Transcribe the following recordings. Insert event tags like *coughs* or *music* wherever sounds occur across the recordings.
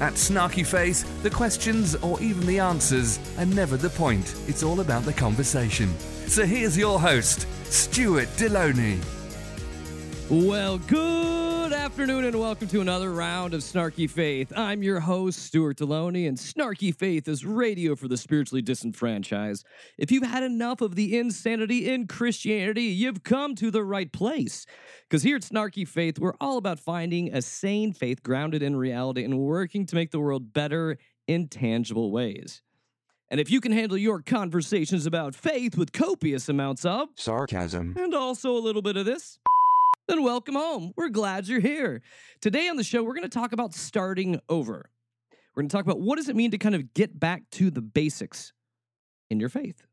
At Snarky Faith, the questions or even the answers are never the point. It's all about the conversation. So here's your host, Stuart Delony. Well, good afternoon and welcome to another round of Snarky Faith. I'm your host, Stuart Delony, and Snarky Faith is radio for the spiritually disenfranchised. If you've had enough of the insanity in Christianity, you've come to the right place. Because here at Snarky Faith, we're all about finding a sane faith grounded in reality and working to make the world better in tangible ways. And if you can handle your conversations about faith with copious amounts of sarcasm and also a little bit of this, then welcome home. We're glad you're here. Today on the show, we're going to talk about starting over. We're going to talk about what does it mean to kind of get back to the basics in your faith.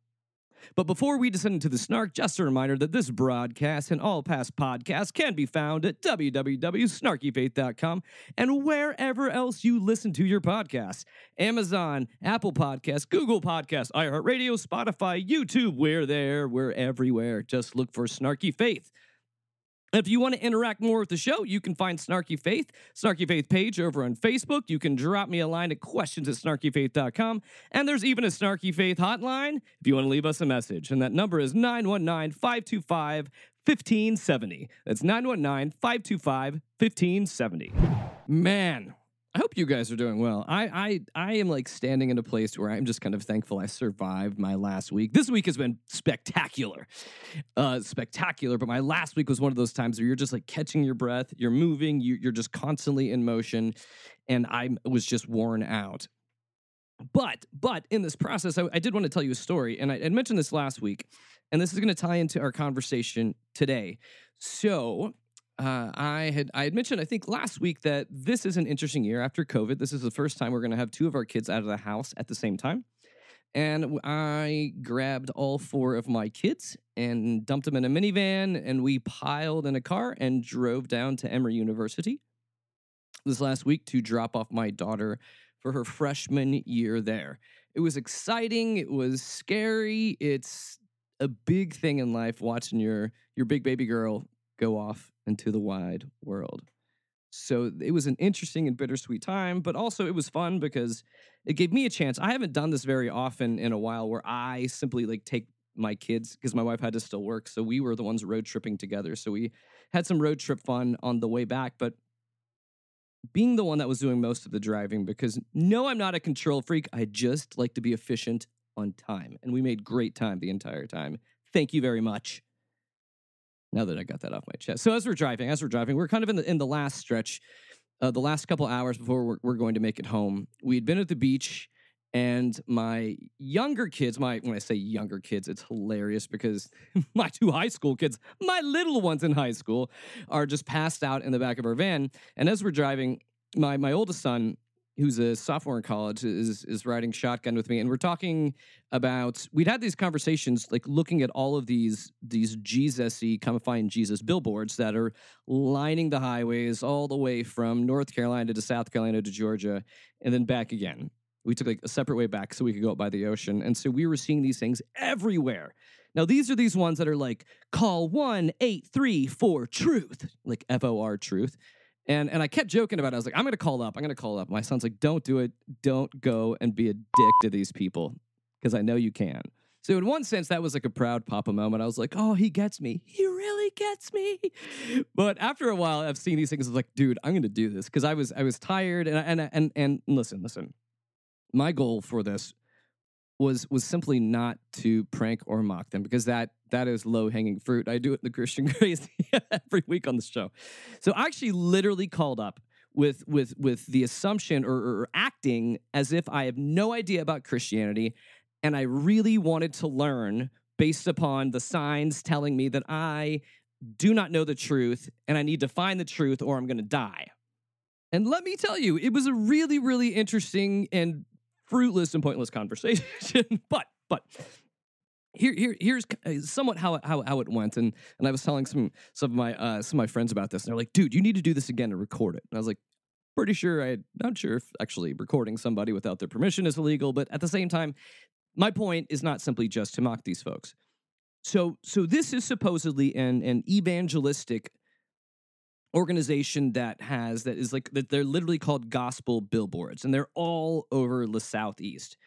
But before we descend into the snark, just a reminder that this broadcast and all past podcasts can be found at www.snarkyfaith.com and wherever else you listen to your podcasts Amazon, Apple Podcasts, Google Podcasts, iHeartRadio, Spotify, YouTube. We're there. We're everywhere. Just look for Snarky Faith. If you want to interact more with the show, you can find Snarky Faith, Snarky Faith page over on Facebook. You can drop me a line at questions at snarkyfaith.com. And there's even a Snarky Faith hotline if you want to leave us a message. And that number is 919 525 1570. That's 919 525 1570. Man, I hope you guys are doing well. I, I I am like standing in a place where I'm just kind of thankful I survived my last week. This week has been spectacular, uh, spectacular. But my last week was one of those times where you're just like catching your breath, you're moving, you, you're just constantly in motion, and I was just worn out. But but in this process, I, I did want to tell you a story, and I, I mentioned this last week, and this is going to tie into our conversation today. So uh, I had I had mentioned I think last week that this is an interesting year after COVID. This is the first time we're going to have two of our kids out of the house at the same time, and I grabbed all four of my kids and dumped them in a minivan, and we piled in a car and drove down to Emory University this last week to drop off my daughter for her freshman year there. It was exciting. It was scary. It's a big thing in life watching your your big baby girl go off into the wide world. So it was an interesting and bittersweet time, but also it was fun because it gave me a chance. I haven't done this very often in a while where I simply like take my kids because my wife had to still work. So we were the ones road tripping together. So we had some road trip fun on the way back, but being the one that was doing most of the driving because no, I'm not a control freak. I just like to be efficient on time. And we made great time the entire time. Thank you very much. Now that I got that off my chest. So as we're driving, as we're driving, we're kind of in the in the last stretch, uh, the last couple hours before we're, we're going to make it home. We'd been at the beach, and my younger kids, my when I say younger kids, it's hilarious because *laughs* my two high school kids, my little ones in high school, are just passed out in the back of our van. And as we're driving, my my oldest son who's a sophomore in college is is riding shotgun with me and we're talking about we'd had these conversations like looking at all of these these jesus-y come find jesus billboards that are lining the highways all the way from north carolina to south carolina to georgia and then back again. We took like a separate way back so we could go up by the ocean and so we were seeing these things everywhere. Now these are these ones that are like call 1-834 truth like f-o-r truth and and I kept joking about it. I was like, I'm gonna call up. I'm gonna call up. My son's like, don't do it. Don't go and be a dick to these people. Because I know you can. So in one sense, that was like a proud papa moment. I was like, oh, he gets me. He really gets me. But after a while, I've seen these things. I was like, dude, I'm gonna do this. Because I was I was tired and and and and listen, listen. My goal for this was was simply not to prank or mock them because that that is low hanging fruit. I do it in the Christian *laughs* Crazy every week on the show. So I actually literally called up with with with the assumption or, or acting as if I have no idea about Christianity, and I really wanted to learn based upon the signs telling me that I do not know the truth and I need to find the truth or I'm going to die. And let me tell you, it was a really, really interesting and fruitless and pointless *laughs* conversation. but but here, here here's uh, somewhat how how, how it went. And and I was telling some some of my uh, some of my friends about this and they're like dude you need to do this again and record it. And I was like pretty sure I not sure if actually recording somebody without their permission is illegal but at the same time my point is not simply just to mock these folks. So so this is supposedly an an evangelistic organization that has that is like that they're literally called gospel billboards and they're all over the southeast.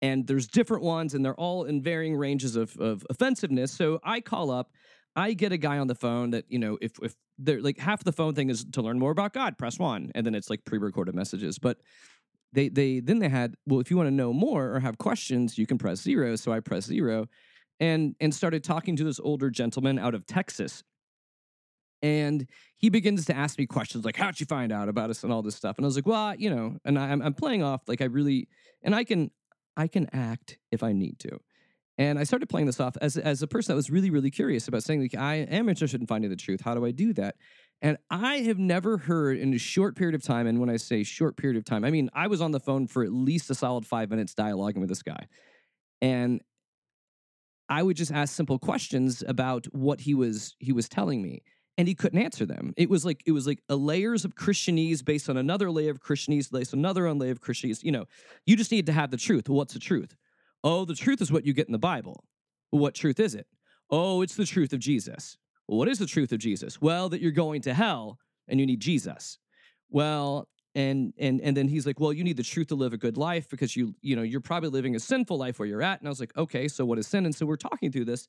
And there's different ones and they're all in varying ranges of, of offensiveness. So i call up i get a guy on the phone that you know if if they're like half the phone thing is to learn more about god press one and then it's like pre-recorded messages. But they they then they had well if you want to know more or have questions you can press zero. So i press zero and and started talking to this older gentleman out of texas and he begins to ask me questions like how'd you find out about us? and all this stuff and i was like well you know and I, I'm, I'm playing off like i really and i can i can act if i need to. And i started playing this off as, as a person that was really really curious about saying like i am interested in finding the truth. How do i do that? And i have never heard in a short period of time and when i say short period of time i mean i was on the phone for at least a solid five minutes dialoguing with this guy. And i would just ask simple questions about what he was he was telling me and he couldn't answer them. It was like it was like a layers of Christianese based on another layer of Christianese based on another layer of Christianese. You know, you just need to have the truth. What's the truth? Oh, the truth is what you get in the Bible. What truth is it? Oh, it's the truth of Jesus. What is the truth of Jesus? Well, that you're going to hell and you need Jesus. Well, and and and then he's like, well, you need the truth to live a good life because you you know you're probably living a sinful life where you're at. And I was like, okay, so what is sin? And so we're talking through this,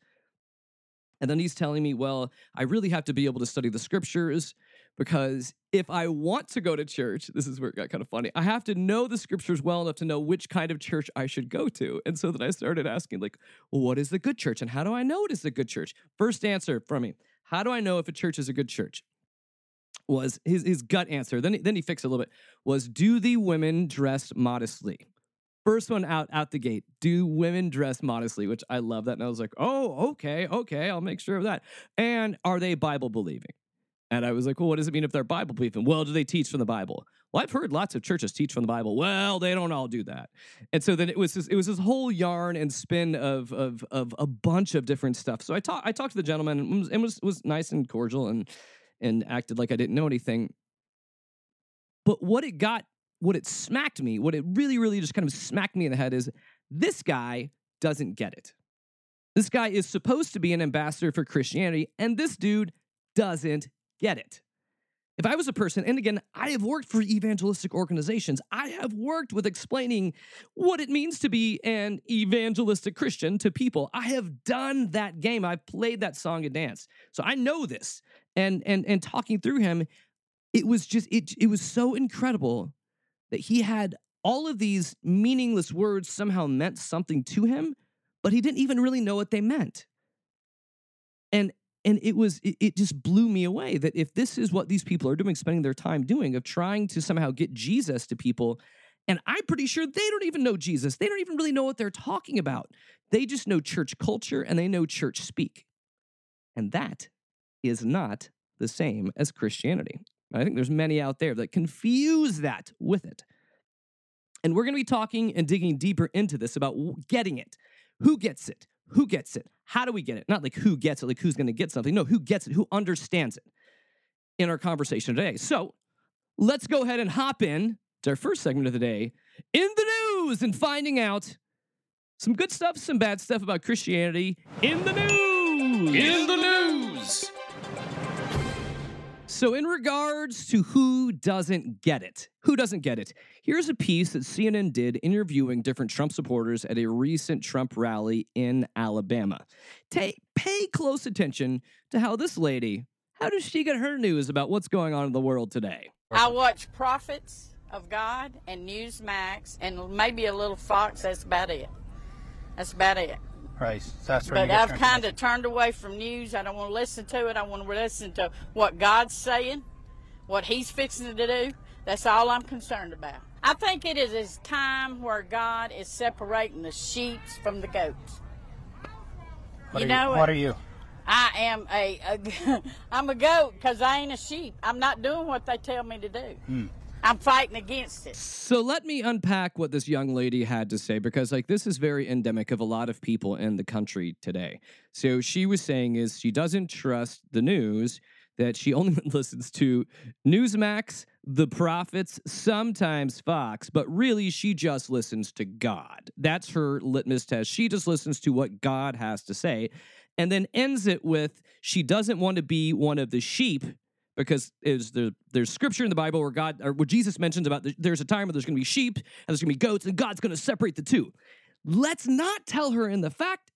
and then he's telling me, well, I really have to be able to study the scriptures because if I want to go to church, this is where it got kind of funny. I have to know the scriptures well enough to know which kind of church I should go to. And so then I started asking, like, what is the good church? And how do I know it is a good church? First answer from me How do I know if a church is a good church? Was his, his gut answer. Then, then he fixed it a little bit. Was do the women dress modestly? First one out out the gate. Do women dress modestly? Which I love that. And I was like, oh, okay, okay, I'll make sure of that. And are they Bible believing? And I was like, well, what does it mean if they're Bible believing? Well, do they teach from the Bible? Well, I've heard lots of churches teach from the Bible. Well, they don't all do that. And so then it was this, it was this whole yarn and spin of of of a bunch of different stuff. So I talked I talked to the gentleman and was, was was nice and cordial and and acted like I didn't know anything. But what it got what it smacked me, what it really, really just kind of smacked me in the head is this guy doesn't get it. This guy is supposed to be an ambassador for Christianity, and this dude doesn't get it. If I was a person, and again, I have worked for evangelistic organizations, I have worked with explaining what it means to be an evangelistic Christian to people. I have done that game. I've played that song and dance. So I know this. And and and talking through him, it was just it it was so incredible that he had all of these meaningless words somehow meant something to him, but he didn't even really know what they meant. And and it was it, it just blew me away that if this is what these people are doing, spending their time doing, of trying to somehow get Jesus to people, and I'm pretty sure they don't even know Jesus. They don't even really know what they're talking about. They just know church culture and they know church speak. And that is not the same as Christianity. I think there's many out there that confuse that with it. And we're going to be talking and digging deeper into this about getting it. Who gets it? Who gets it? How do we get it? Not like who gets it, like who's going to get something. No, who gets it? Who understands it in our conversation today. So let's go ahead and hop in to our first segment of the day in the news and finding out some good stuff, some bad stuff about Christianity in the news. In the news. So, in regards to who doesn't get it, who doesn't get it, here's a piece that CNN did interviewing different Trump supporters at a recent Trump rally in Alabama. Take, pay close attention to how this lady, how does she get her news about what's going on in the world today? I watch Prophets of God and Newsmax and maybe a little Fox. That's about it. That's about it. Right. That's where But I've kind of turned away from news. I don't want to listen to it. I want to listen to what God's saying, what He's fixing to do. That's all I'm concerned about. I think it is a time where God is separating the sheep from the goats. What you know, What are you? I am a, a *laughs* I'm a goat because I ain't a sheep. I'm not doing what they tell me to do. Hmm. I'm fighting against it. So let me unpack what this young lady had to say because like this is very endemic of a lot of people in the country today. So she was saying is she doesn't trust the news that she only *laughs* listens to Newsmax, the prophets, sometimes Fox, but really she just listens to God. That's her litmus test. She just listens to what God has to say and then ends it with she doesn't want to be one of the sheep because is there, there's scripture in the Bible where God or where Jesus mentions about the, there's a time where there's going to be sheep and there's going to be goats and God's going to separate the two. Let's not tell her. And the fact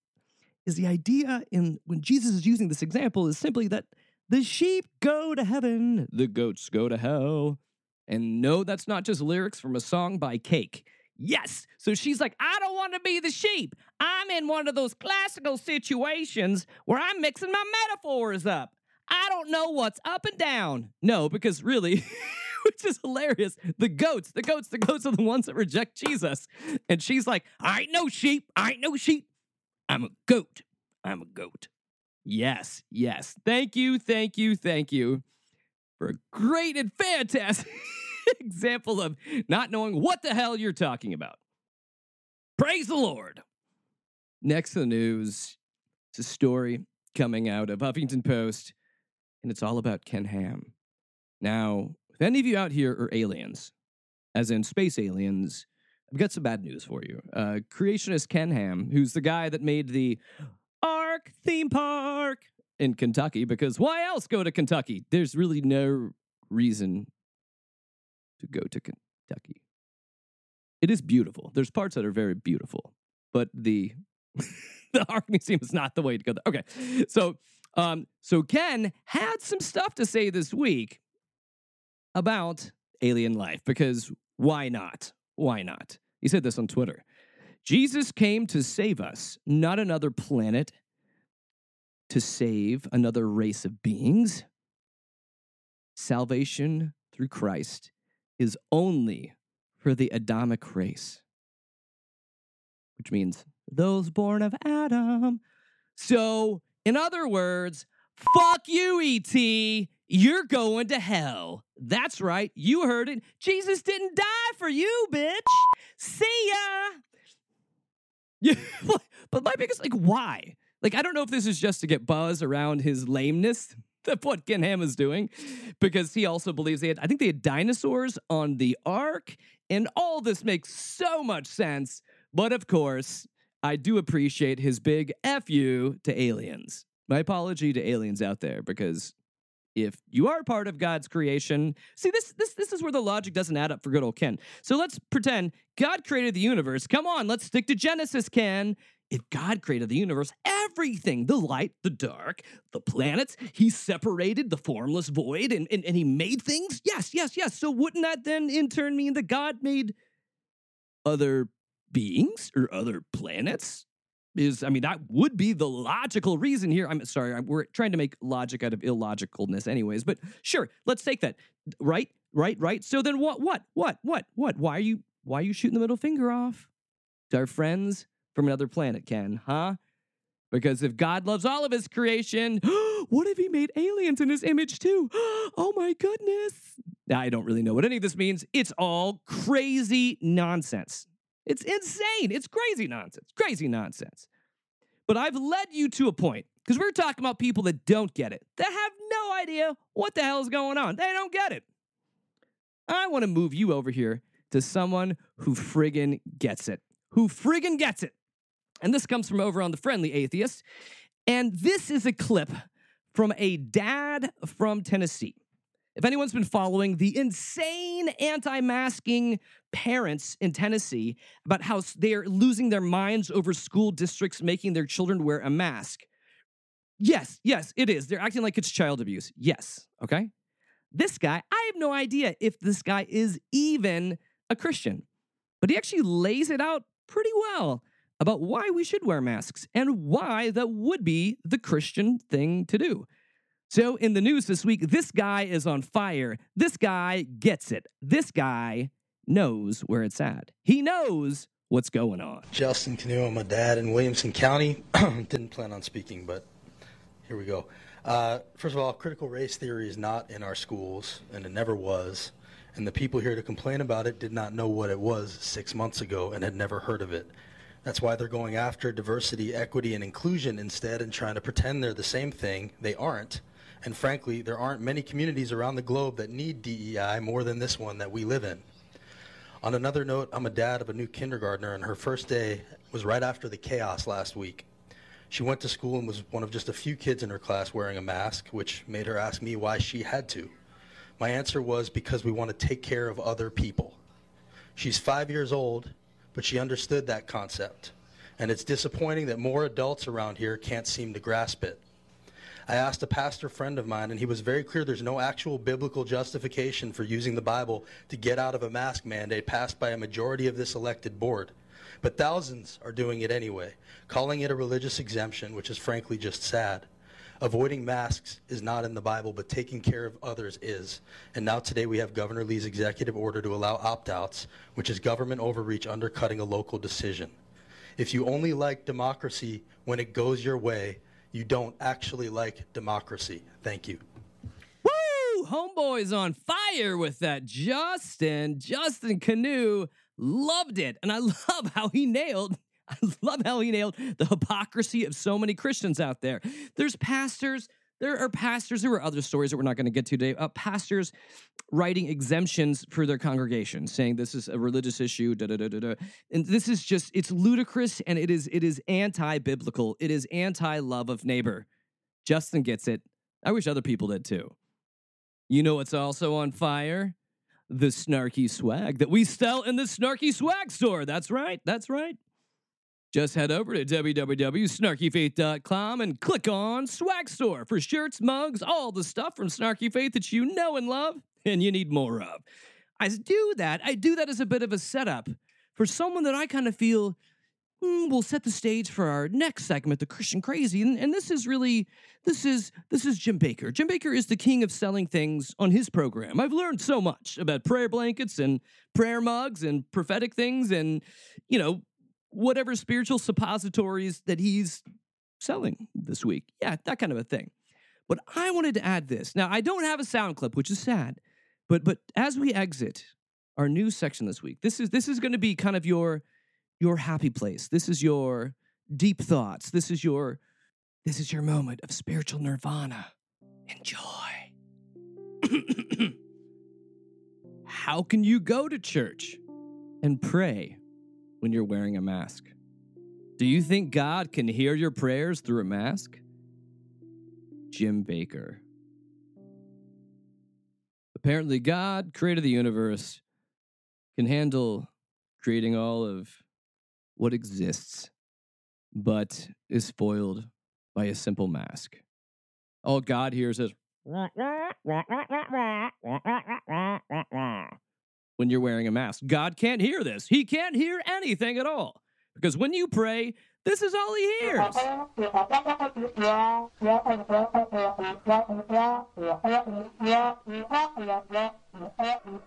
is the idea in when Jesus is using this example is simply that the sheep go to heaven, the goats go to hell. And no, that's not just lyrics from a song by Cake. Yes. So she's like, I don't want to be the sheep. I'm in one of those classical situations where I'm mixing my metaphors up. I don't know what's up and down. No, because really, *laughs* which is hilarious, the goats, the goats, the goats are the ones that reject Jesus. And she's like, I ain't no sheep. I ain't no sheep. I'm a goat. I'm a goat. Yes, yes. Thank you, thank you, thank you for a great and fantastic *laughs* example of not knowing what the hell you're talking about. Praise the Lord. Next to the news, it's a story coming out of Huffington Post, and it's all about Ken Ham. Now, if any of you out here are aliens, as in space aliens, I've got some bad news for you. Uh, creationist Ken Ham, who's the guy that made the Ark theme park in Kentucky, because why else go to Kentucky? There's really no reason to go to Kentucky. It is beautiful. There's parts that are very beautiful, but the *laughs* the Ark Museum is not the way to go. There. Okay, so um, so Ken had some stuff to say this week about alien life because why not? Why not? He said this on Twitter. Jesus came to save us, not another planet, to save another race of beings. Salvation through Christ is only for the Adamic race, which means those born of Adam. So, in other words, fuck you, E.T. You're going to hell. That's right. You heard it. Jesus didn't die for you, bitch. See ya. Yeah, *laughs* but my biggest, like, why? Like, I don't know if this is just to get buzz around his lameness. *laughs* That's what Ken Ham is doing, because he also believes they had, I think they had dinosaurs on the ark, and all this makes so much sense. But of course, I do appreciate his big F you to aliens. My apology to aliens out there, because if you are part of God's creation, see this this this is where the logic doesn't add up for good old Ken. So let's pretend God created the universe. Come on, let's stick to Genesis, Ken. If God created the universe, everything, the light, the dark, the planets, he separated the formless void and, and, and he made things? Yes, yes, yes. So wouldn't that then in turn mean that God made other beings or other planets? is I mean that would be the logical reason here. I'm sorry, we're trying to make logic out of illogicalness, anyways. But sure, let's take that. Right, right, right. So then what? What? What? What? What? Why are you? Why are you shooting the middle finger off to our friends from another planet, Ken? Huh? Because if God loves all of His creation, *gasps* what if He made aliens in His image too? *gasps* Oh my goodness! I don't really know what any of this means. It's all crazy nonsense. It's insane. It's crazy nonsense. Crazy nonsense. But I've led you to a point because we're talking about people that don't get it, that have no idea what the hell is going on. They don't get it. I want to move you over here to someone who friggin' gets it. Who friggin' gets it. And this comes from over on the Friendly Atheist. And this is a clip from a dad from Tennessee. If anyone's been following the insane anti masking parents in Tennessee about how they're losing their minds over school districts making their children wear a mask, yes, yes, it is. They're acting like it's child abuse. Yes, okay? This guy, I have no idea if this guy is even a Christian, but he actually lays it out pretty well about why we should wear masks and why that would be the Christian thing to do. So, in the news this week, this guy is on fire. This guy gets it. This guy knows where it's at. He knows what's going on. Justin Kanew, I'm dad in Williamson County. *clears throat* Didn't plan on speaking, but here we go. Uh, first of all, critical race theory is not in our schools, and it never was. And the people here to complain about it did not know what it was six months ago and had never heard of it. That's why they're going after diversity, equity, and inclusion instead and trying to pretend they're the same thing. They aren't. And frankly, there aren't many communities around the globe that need DEI more than this one that we live in. On another note, I'm a dad of a new kindergartner, and her first day was right after the chaos last week. She went to school and was one of just a few kids in her class wearing a mask, which made her ask me why she had to. My answer was because we want to take care of other people. She's five years old, but she understood that concept. And it's disappointing that more adults around here can't seem to grasp it. I asked a pastor friend of mine, and he was very clear there's no actual biblical justification for using the Bible to get out of a mask mandate passed by a majority of this elected board. But thousands are doing it anyway, calling it a religious exemption, which is frankly just sad. Avoiding masks is not in the Bible, but taking care of others is. And now today we have Governor Lee's executive order to allow opt-outs, which is government overreach undercutting a local decision. If you only like democracy when it goes your way, you don't actually like democracy. Thank you. Woo! Homeboy's on fire with that. Justin, Justin Kanew loved it. And I *laughs* love how he nailed I love how he nailed the hypocrisy of so many Christians out there. There's pastors, there are pastors, there were other stories that we're not going to get to today, uh, pastors writing exemptions for their congregation, saying this is a religious issue, da da da da da. And this is just, it's ludicrous and it is it is anti-biblical. It is anti-love of neighbor. Justin gets it. I wish other people did too. You know what's also on fire? The snarky swag that we sell in the snarky swag store. That's right. That's right. Just head over to www.snarkyfaith.com and click on Swag Store for shirts, mugs, all the stuff from Snarky Faith that you know and love and you need more of. I do that. I do that as a bit of a setup for someone that I kind of feel mm, will set the stage for our next segment, the Christian Crazy. And, and this is really this is this is Jim Bakker. Jim Bakker is the king of selling things on his program. I've learned so much about prayer blankets and prayer mugs and prophetic things and you know whatever spiritual suppositories that he's selling this week. Yeah, that kind of a thing. But I wanted to add this. Now, I don't have a sound clip, which is sad. But but as we exit our new section this week, this is this is going to be kind of your your happy place. This is your deep thoughts. This is your this is your moment of spiritual nirvana. Enjoy. *clears throat* How can you go to church and pray when you're wearing a mask? Do you think God can hear your prayers through a mask? Jim Bakker. Apparently, God created the universe, can handle creating all of what exists, but is spoiled by a simple mask. All God hears is when you're wearing a mask. God can't hear this. He can't hear anything at all. Because when you pray, this is all he hears.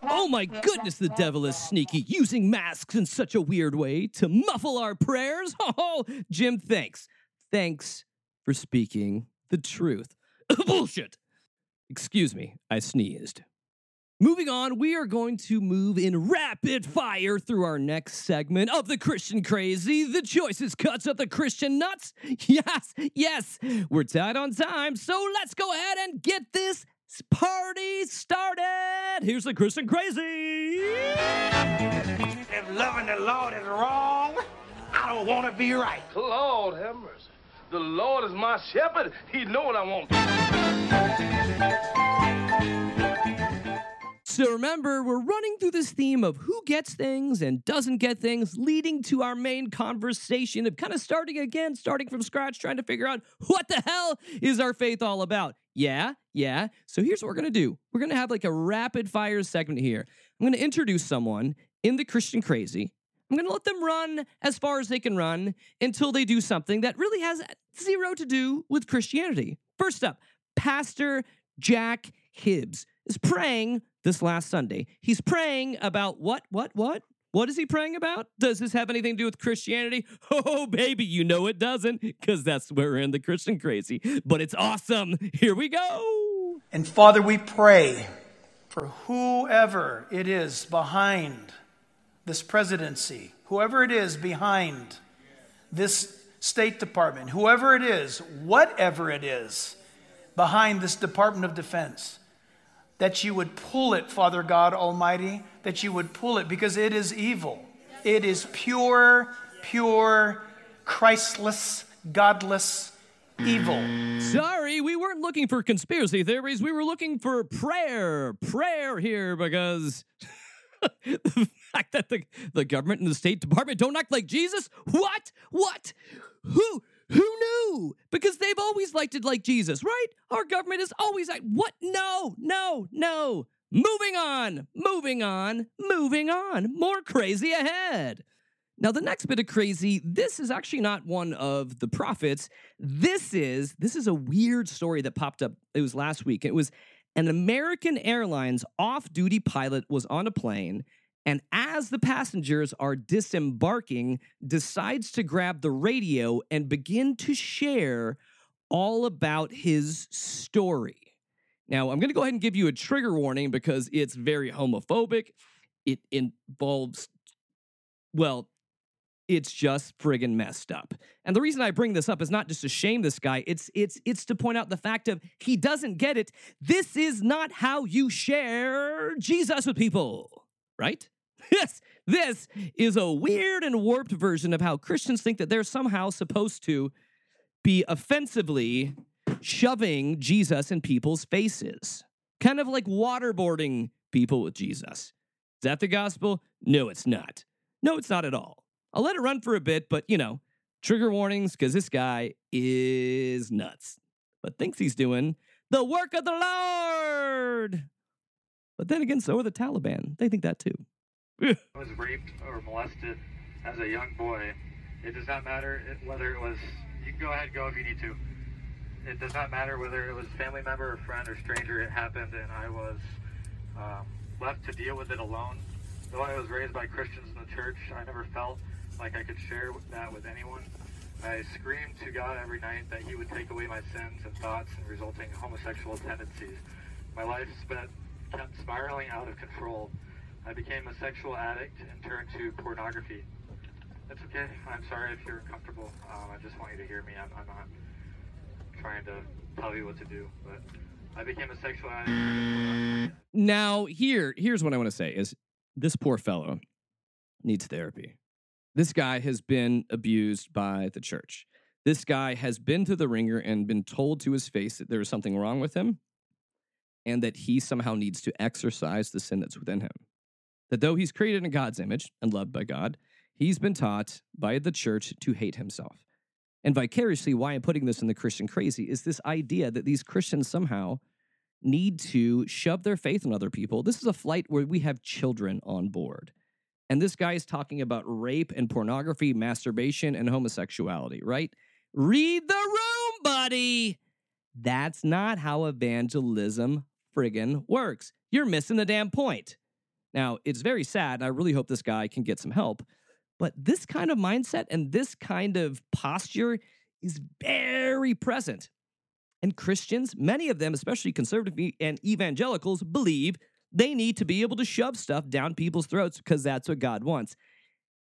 Oh my goodness, the devil is sneaky, using masks in such a weird way to muffle our prayers. *laughs* Oh, Jim, thanks. Thanks for speaking the truth. *coughs* Bullshit. Excuse me, I sneezed. Moving on, we are going to move in rapid fire through our next segment of the Christian Crazy, the choicest cuts of the Christian nuts. *laughs* Yes, yes, we're tight on time, so let's go ahead and get this party started. Here's the Christian Crazy. If loving the Lord is wrong, I don't want to be right. Lord have mercy. The Lord is my shepherd. He know what I want. So remember, we're running through this theme of who gets things and doesn't get things, leading to our main conversation of kind of starting again, starting from scratch, trying to figure out what the hell is our faith all about. Yeah, yeah. So here's what we're going to do we're going to have like a rapid fire segment here. I'm going to introduce someone in the Christian Crazy. I'm going to let them run as far as they can run until they do something that really has zero to do with Christianity. First up, Pastor Jack Hibbs is praying this last Sunday. He's praying about what, what, what? What is he praying about? Does this have anything to do with Christianity? *laughs* Oh, baby, you know it doesn't, because that's where we're in the Christian crazy. But it's awesome. Here we go. And Father, we pray for whoever it is behind this presidency, whoever it is behind this State Department, whoever it is, whatever it is behind this Department of Defense, that you would pull it, Father God Almighty, that you would pull it because it is evil. It is pure, pure, Christless, godless evil. Sorry, we weren't looking for conspiracy theories. We were looking for prayer. Prayer here because *laughs* the fact that the, the government and the State Department don't act like Jesus? What? What? Who? Who knew? Because they've always liked it like Jesus, right? Our government is always like, what? No, no, no. Moving on, moving on, moving on. More crazy ahead. Now, the next bit of crazy, this is actually not one of the prophets. This is this is a weird story that popped up. It was last week. It was an American Airlines off-duty pilot was on a plane and as the passengers are disembarking decides to grab the radio and begin to share all about his story. Now, I'm going to go ahead and give you a trigger warning because it's very homophobic. It involves well, it's just friggin' messed up. And the reason I bring this up is not just to shame this guy, it's it's it's to point out the fact of he doesn't get it. This is not how you share Jesus with people, right? This this is a weird and warped version of how Christians think that they're somehow supposed to be offensively shoving Jesus in people's faces. Kind of like waterboarding people with Jesus. Is that the gospel? No, it's not. No, it's not at all. I'll let it run for a bit, but you know, trigger warnings because this guy is nuts, but thinks he's doing the work of the Lord. But then again, so are the Taliban. They think that too. *laughs* was raped or molested as a young boy. It does not matter whether it was, you can go ahead and go if you need to. It does not matter whether it was family member or friend or stranger. It happened, and I was um, left to deal with it alone. Though I was raised by Christians in the church, I never felt like I could share that with anyone. I screamed to God every night that He would take away my sins and thoughts and resulting homosexual tendencies. My life spent, kept spiraling out of control. I became a sexual addict and turned to pornography. That's okay. I'm sorry if you're uncomfortable. Um, I just want you to hear me. I'm, I'm not trying to tell you what to do, but I became a sexual addict. Now, here, here's what I want to say: is this poor fellow needs therapy. This guy has been abused by the church. This guy has been to the wringer and been told to his face that there is something wrong with him and that he somehow needs to exercise the sin that's within him. That though he's created in God's image and loved by God, he's been taught by the church to hate himself. And vicariously, why I'm putting this in the Christian crazy is this idea that these Christians somehow need to shove their faith in other people. This is a flight where we have children on board. And this guy is talking about rape and pornography, masturbation, and homosexuality, right? Read the room, buddy. That's not how evangelism friggin' works. You're missing the damn point. Now, it's very sad, and I really hope this guy can get some help. But this kind of mindset and this kind of posture is very present. And Christians, many of them, especially conservative and evangelicals, believe they need to be able to shove stuff down people's throats because that's what God wants.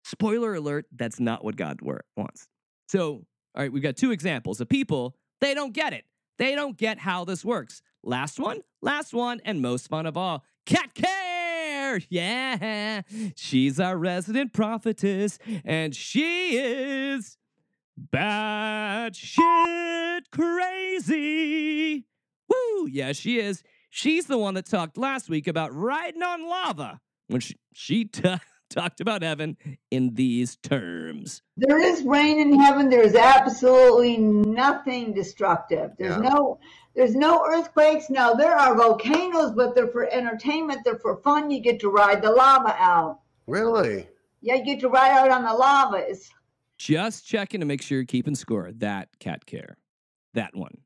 Spoiler alert, that's not what God wants. So, all right, we've got two examples of people, they don't get it. They don't get how this works. Last one, last one, and most fun of all Kat Kerr. Yeah, she's our resident prophetess, and she is bad shit crazy. Woo, yeah, she is. She's the one that talked last week about riding on lava when she, she talked about heaven in these terms. There is rain in heaven. There's absolutely nothing destructive. There's Yeah. no there's no earthquakes. No, there are volcanoes, but they're for entertainment. They're for fun. You get to ride the lava out. Really? Yeah, you get to ride out on the lava. It's Just checking to make sure you're keeping score. That Kat Kerr. That one.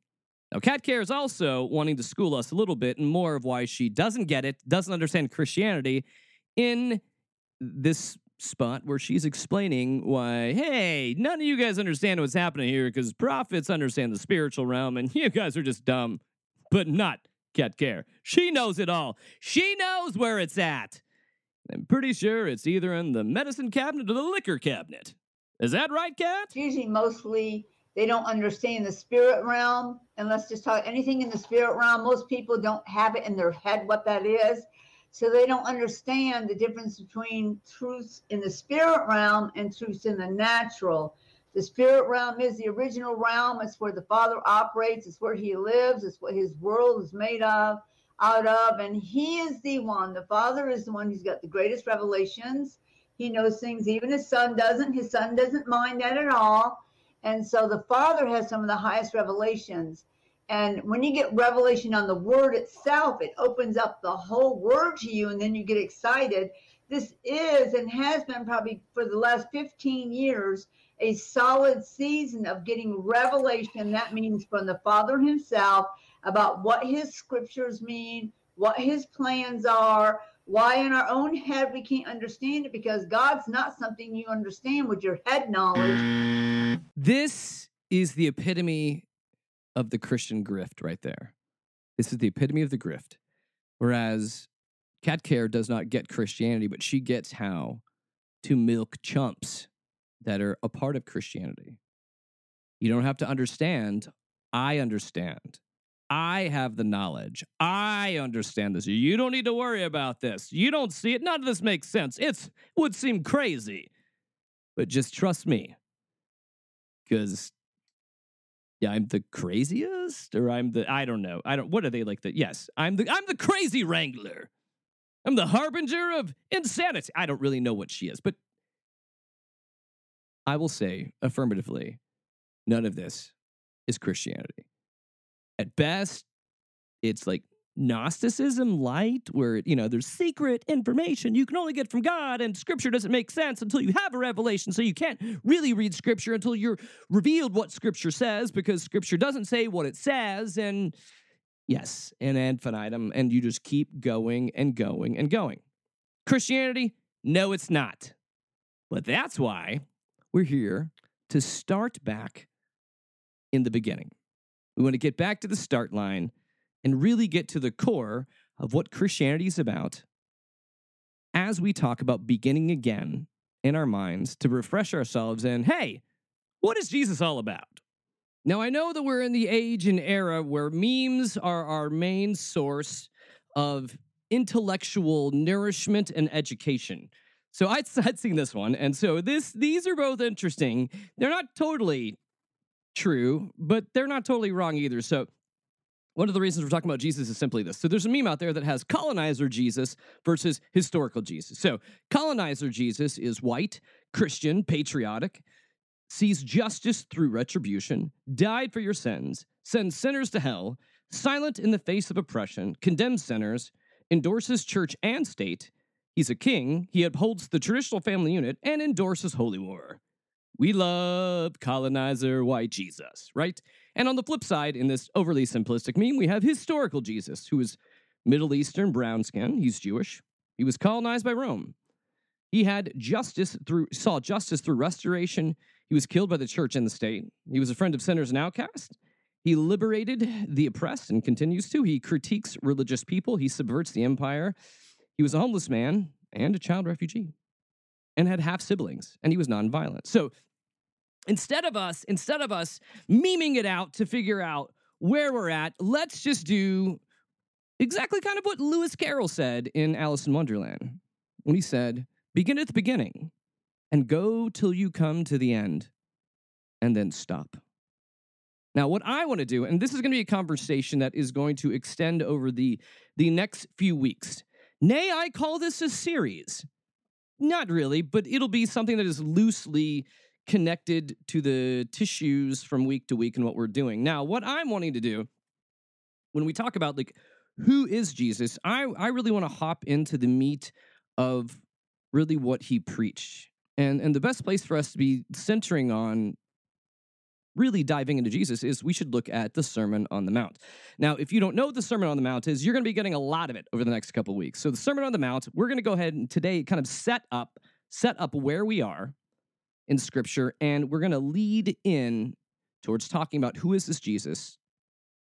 Now, Kat Kerr is also wanting to school us a little bit and more of why she doesn't get it, doesn't understand Christianity in this spot where she's explaining why, hey, none of you guys understand what's happening here because prophets understand the spiritual realm and *laughs* you guys are just dumb, but not Kat Kerr. She knows it all. She knows where it's at. I'm pretty sure it's either in the medicine cabinet or the liquor cabinet. Is that right, Kat? usually mostly they don't understand the spirit realm and let's just talk anything in the spirit realm most people don't have it in their head what that is so they don't understand the difference between truths in the spirit realm and truths in the natural. The spirit realm is the original realm. It's where the father operates. It's where he lives. It's what his world is made of out of. And he is the one. The father is the one who's got the greatest revelations. He knows things even his son doesn't. His son doesn't mind that at all. And so the Father has some of the highest revelations. And when you get revelation on the word itself, it opens up the whole word to you, and then you get excited. This is and has been probably for the last 15 years a solid season of getting revelation. That means from the Father Himself about what His scriptures mean, what His plans are, why in our own head we can't understand it because God's not something you understand with your head knowledge. This is the epitome of the Christian grift right there. This is the epitome of the grift. Whereas Kat Kerr does not get Christianity, but she gets how to milk chumps that are a part of Christianity. You don't have to understand. I understand. I have the knowledge. I understand this. You don't need to worry about this. You don't see it. None of this makes sense. It would seem crazy. But just trust me. Because yeah, I'm the craziest, or I'm the I don't know. I don't what are they like the yes, I'm the I'm the crazy wrangler. I'm the harbinger of insanity. I don't really know what she is, but I will say affirmatively, none of this is Christianity. At best, it's like Gnosticism light, where you know there's secret information you can only get from God, and Scripture doesn't make sense until you have a revelation. So you can't really read Scripture until you're revealed what Scripture says, because Scripture doesn't say what it says. And yes, ad infinitum, and you just keep going and going and going. Christianity, no, it's not. But that's why we're here to start back in the beginning. We want to get back to the start line and really get to the core of what Christianity is about as we talk about beginning again in our minds to refresh ourselves and hey, what is Jesus all about? Now, I know that we're in the age and era where memes are our main source of intellectual nourishment and education. So I'd, *laughs* I'd seen this one, and so this these are both interesting. They're not totally true, but they're not totally wrong either. So one of the reasons we're talking about Jesus is simply this. So there's a meme out there that has colonizer Jesus versus historical Jesus. So colonizer Jesus is white, Christian, patriotic, sees justice through retribution, died for your sins, sends sinners to hell, silent in the face of oppression, condemns sinners, endorses church and state. He's a king, he upholds the traditional family unit, and endorses holy war. We love colonizer white Jesus, right? And on the flip side, in this overly simplistic meme, we have historical Jesus, who is Middle Eastern brown skin. He's Jewish. He was colonized by Rome. He had justice through saw justice through restoration. He was killed by the church and the state. He was a friend of sinners and outcasts. He liberated the oppressed and continues to. He critiques religious people. He subverts the empire. He was a homeless man and a child refugee and had half siblings and he was nonviolent. So instead of us, instead of us memeing it out to figure out where we're at, let's just do exactly kind of what Lewis Carroll said in Alice in Wonderland when he said, Begin at the beginning and go till you come to the end and then stop. Now, what I want to do, and this is going to be a conversation that is going to extend over the, the next few weeks. Nay, I call this a series. Not really, but it'll be something that is loosely connected to the tissues from week to week and what we're doing. Now, what I'm wanting to do when we talk about like who is Jesus, I, I really want to hop into the meat of really what he preached. And and the best place for us to be centering on really diving into Jesus is we should look at the Sermon on the Mount. Now, if you don't know what the Sermon on the Mount is, you're going to be getting a lot of it over the next couple weeks. So the Sermon on the Mount, we're going to go ahead and today kind of set up set up where we are in scripture and we're going to lead in towards talking about who is this Jesus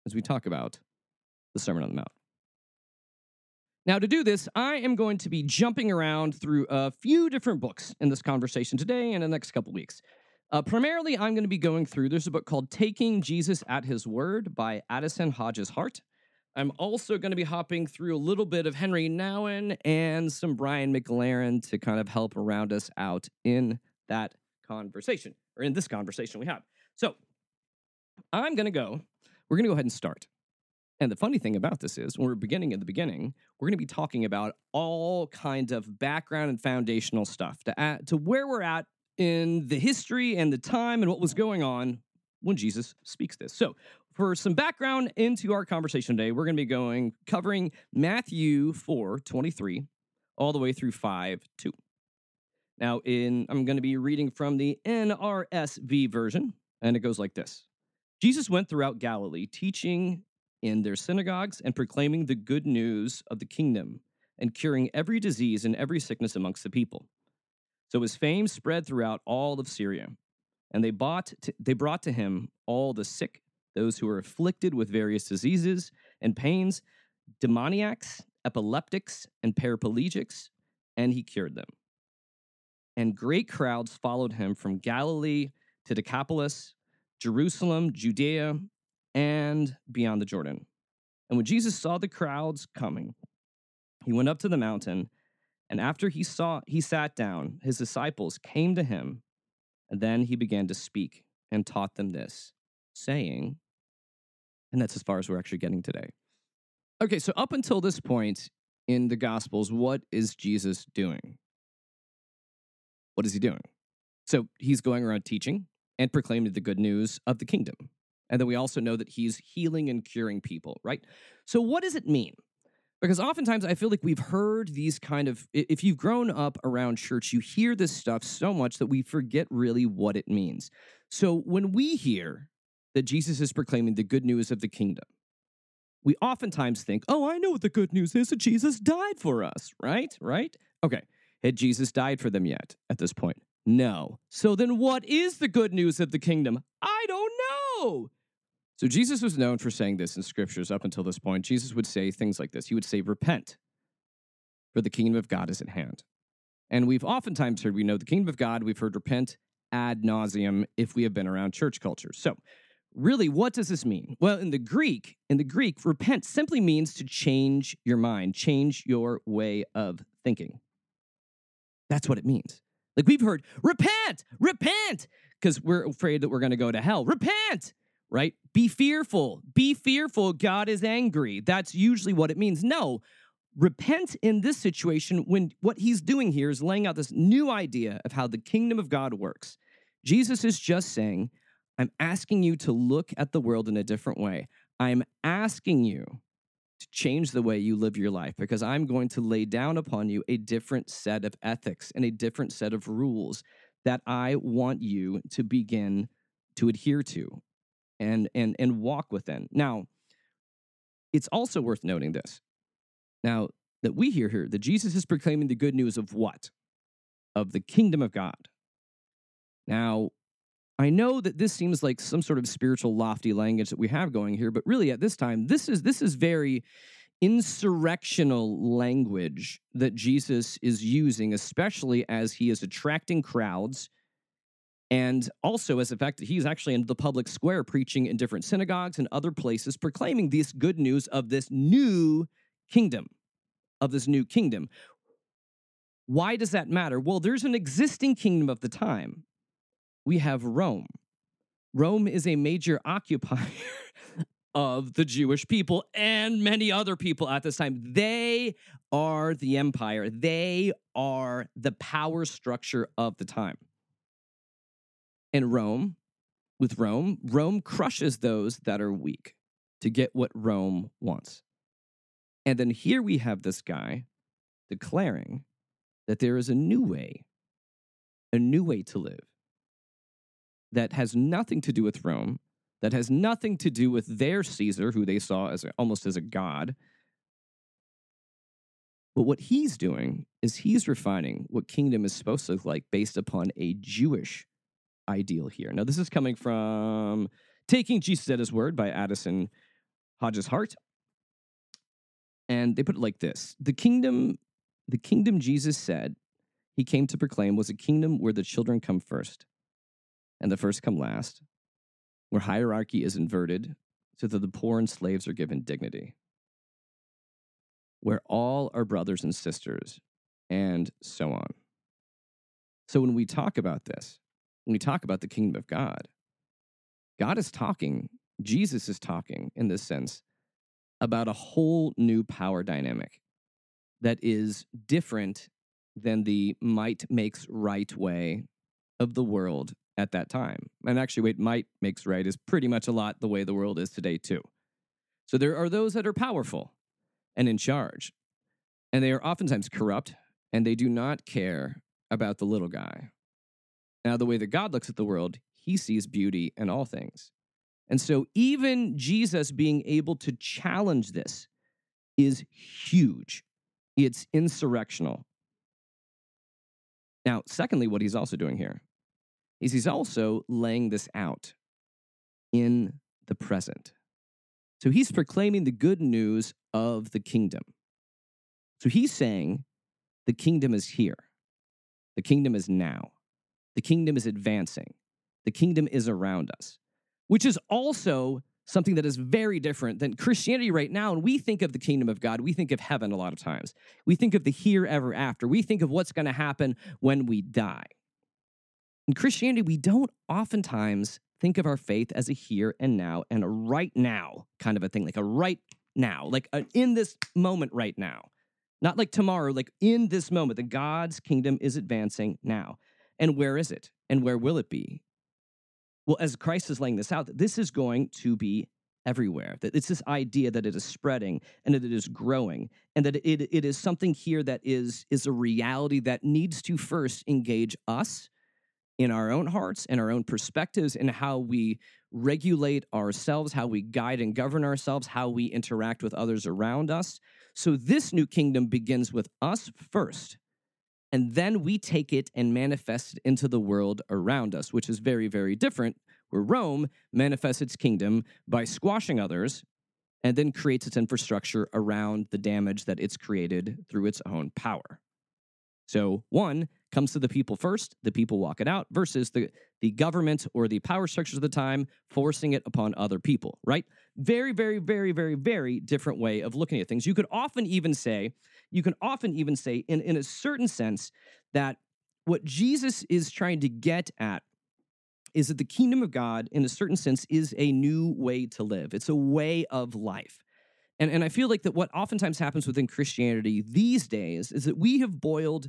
as we talk about the Sermon on the Mount. Now, to do this, I am going to be jumping around through a few different books in this conversation today and the next couple weeks. Uh, primarily, I'm going to be going through, there's a book called Taking Jesus at His Word by Addison Hodges Hart. I'm also going to be hopping through a little bit of Henry Nouwen and some Brian McLaren to kind of help round us out in that conversation, or in this conversation we have. So I'm going to go, we're going to go ahead and start. And the funny thing about this is, when we're beginning at the beginning, we're going to be talking about all kinds of background and foundational stuff to add to where we're at in the history and the time and what was going on when Jesus speaks this. So, for some background into our conversation today, we're going to be going covering Matthew 4 23 all the way through 5 2. Now, in I'm going to be reading from the NRSV version, and it goes like this Jesus went throughout Galilee, teaching in their synagogues and proclaiming the good news of the kingdom and curing every disease and every sickness amongst the people. So his fame spread throughout all of Syria, and they, bought to, they brought to him all the sick, those who were afflicted with various diseases and pains, demoniacs, epileptics, and paraplegics, and he cured them. And great crowds followed him from Galilee to Decapolis, Jerusalem, Judea, and beyond the Jordan. And when Jesus saw the crowds coming, he went up to the mountain, and after he saw he sat down, his disciples came to him, and then he began to speak and taught them this, saying, and that's as far as we're actually getting today. Okay, so up until this point in the Gospels, what is Jesus doing? What is he doing? So he's going around teaching and proclaiming the good news of the kingdom. And then we also know that he's healing and curing people, right? So what does it mean? Because oftentimes I feel like we've heard these kind of, if you've grown up around church, you hear this stuff so much that we forget really what it means. So when we hear that Jesus is proclaiming the good news of the kingdom, we oftentimes think, oh, I know what the good news is that Jesus died for us, right? Right? Okay. Had Jesus died for them yet at this point? No. So then what is the good news of the kingdom? I don't know. So Jesus was known for saying this in scriptures up until this point. Jesus would say things like this He would say, Repent, for the kingdom of God is at hand. And we've oftentimes heard, we know the kingdom of God, we've heard repent ad nauseam if we have been around church culture. So, really, what does this mean? Well, in the Greek, in the Greek, repent simply means to change your mind, change your way of thinking. That's what it means. Like we've heard, repent, repent, because we're afraid that we're going to go to hell. Repent, right? Be fearful, be fearful. God is angry. That's usually what it means. No, repent in this situation when what he's doing here is laying out this new idea of how the kingdom of God works. Jesus is just saying, I'm asking you to look at the world in a different way. I'm asking you to change the way you live your life because I'm going to lay down upon you a different set of ethics and a different set of rules that I want you to begin to adhere to and and and walk within. Now, it's also worth noting this. Now, that we hear here that Jesus is proclaiming the good news of what? Of the kingdom of God. Now, I know that this seems like some sort of spiritual lofty language that we have going here, but really at this time, this is this is very insurrectional language that Jesus is using, especially as he is attracting crowds. And also as the fact that he's actually in the public square preaching in different synagogues and other places, proclaiming this good news of this new kingdom, of this new kingdom. Why does that matter? Well, there's an existing kingdom of the time we have Rome. Rome is a major *laughs* occupier of the Jewish people and many other people at this time. They are the empire, they are the power structure of the time. And Rome, with Rome, Rome crushes those that are weak to get what Rome wants. And then here we have this guy declaring that there is a new way, a new way to live that has nothing to do with Rome, that has nothing to do with their Caesar, who they saw as a, almost as a god. But what he's doing is he's refining what kingdom is supposed to look like based upon a Jewish ideal here. Now, this is coming from Taking Jesus at His Word by Addison Hodges Hart. And they put it like this The kingdom, the kingdom Jesus said he came to proclaim was a kingdom where the children come first and the first come last, where hierarchy is inverted so that the poor and slaves are given dignity, where all are brothers and sisters, and so on. So when we talk about this, when we talk about the kingdom of God, God is talking, Jesus is talking in this sense about a whole new power dynamic that is different than the might makes right way of the world at that time. And actually, wait, might makes right is pretty much a lot the way the world is today, too. So there are those that are powerful and in charge, and they are oftentimes corrupt, and they do not care about the little guy. Now, the way that God looks at the world, he sees beauty in all things. And so, even Jesus being able to challenge this is huge. It's insurrectional. Now, secondly, what he's also doing here is he's also laying this out in the present. So he's proclaiming the good news of the kingdom. So he's saying the kingdom is here, the kingdom is now, the kingdom is advancing, the kingdom is around us, which is also something that is very different than Christianity right now. And we think of the kingdom of God, we think of heaven a lot of times. We think of the here ever after. We think of what's going to happen when we die. In Christianity, we don't oftentimes think of our faith as a here and now and a right now kind of a thing, like a right now, like a, in this moment right now. Not like tomorrow, like in this moment, that God's kingdom is advancing now. And where is it? And where will it be? Well, as Christ is laying this out, this is going to be everywhere. That it's this idea that it is spreading and that it is growing, and that it, it is something here that is, is a reality that needs to first engage us in our own hearts and our own perspectives and how we regulate ourselves, how we guide and govern ourselves, how we interact with others around us. So this new kingdom begins with us first. And then we take it and manifest it into the world around us, which is very, very different. Where Rome manifests its kingdom by squashing others and then creates its infrastructure around the damage that it's created through its own power. So, one comes to the people first, the people walk it out, versus the, the government or the power structures of the time forcing it upon other people, right? Very, very, very, very, very different way of looking at things. You could often even say, you can often even say, in, in a certain sense, that what Jesus is trying to get at is that the kingdom of God, in a certain sense, is a new way to live. It's a way of life. And, and I feel like that what oftentimes happens within Christianity these days is that we have boiled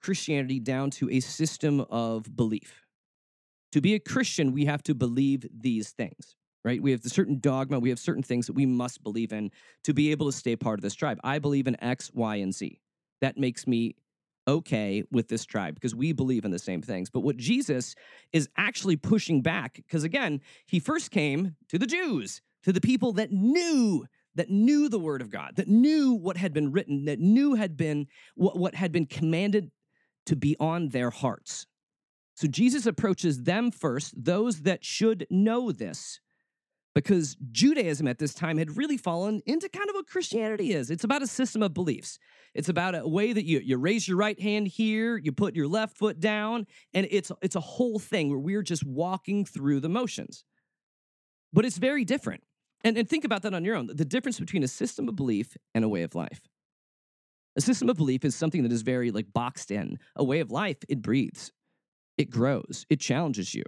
Christianity down to a system of belief. To be a Christian, we have to believe these things, right? We have the certain dogma, we have certain things that we must believe in to be able to stay part of this tribe. I believe in X, Y, and Z. That makes me okay with this tribe because we believe in the same things. But what Jesus is actually pushing back, because again, he first came to the Jews, to the people that knew that knew the word of God, that knew what had been written, that knew had been what, what had been commanded to be on their hearts. So Jesus approaches them first, those that should know this, because Judaism at this time had really fallen into kind of what Christianity is. It's about a system of beliefs. It's about a way that you, you raise your right hand here, you put your left foot down, and it's, it's a whole thing where we're just walking through the motions. But it's very different. And, and think about that on your own the difference between a system of belief and a way of life. A system of belief is something that is very like boxed in. A way of life, it breathes, it grows, it challenges you.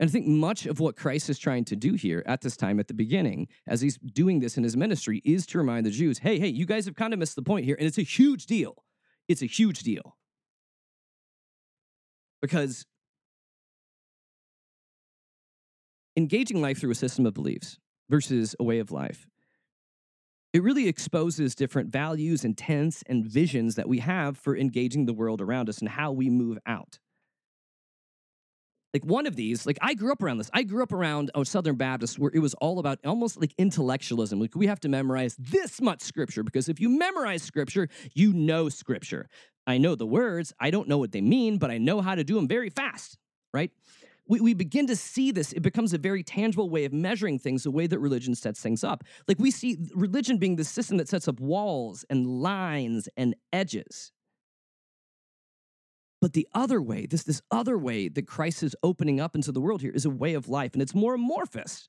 And I think much of what Christ is trying to do here at this time at the beginning, as he's doing this in his ministry, is to remind the Jews hey, hey, you guys have kind of missed the point here. And it's a huge deal. It's a huge deal. Because engaging life through a system of beliefs versus a way of life it really exposes different values, intents, and visions that we have for engaging the world around us and how we move out. Like one of these, like I grew up around this. I grew up around a Southern Baptist where it was all about almost like intellectualism. Like we have to memorize this much scripture because if you memorize scripture, you know scripture. I know the words, I don't know what they mean, but I know how to do them very fast, right? We, we begin to see this. It becomes a very tangible way of measuring things, the way that religion sets things up. Like we see religion being the system that sets up walls and lines and edges. But the other way, this, this other way that Christ is opening up into the world here is a way of life, and it's more amorphous.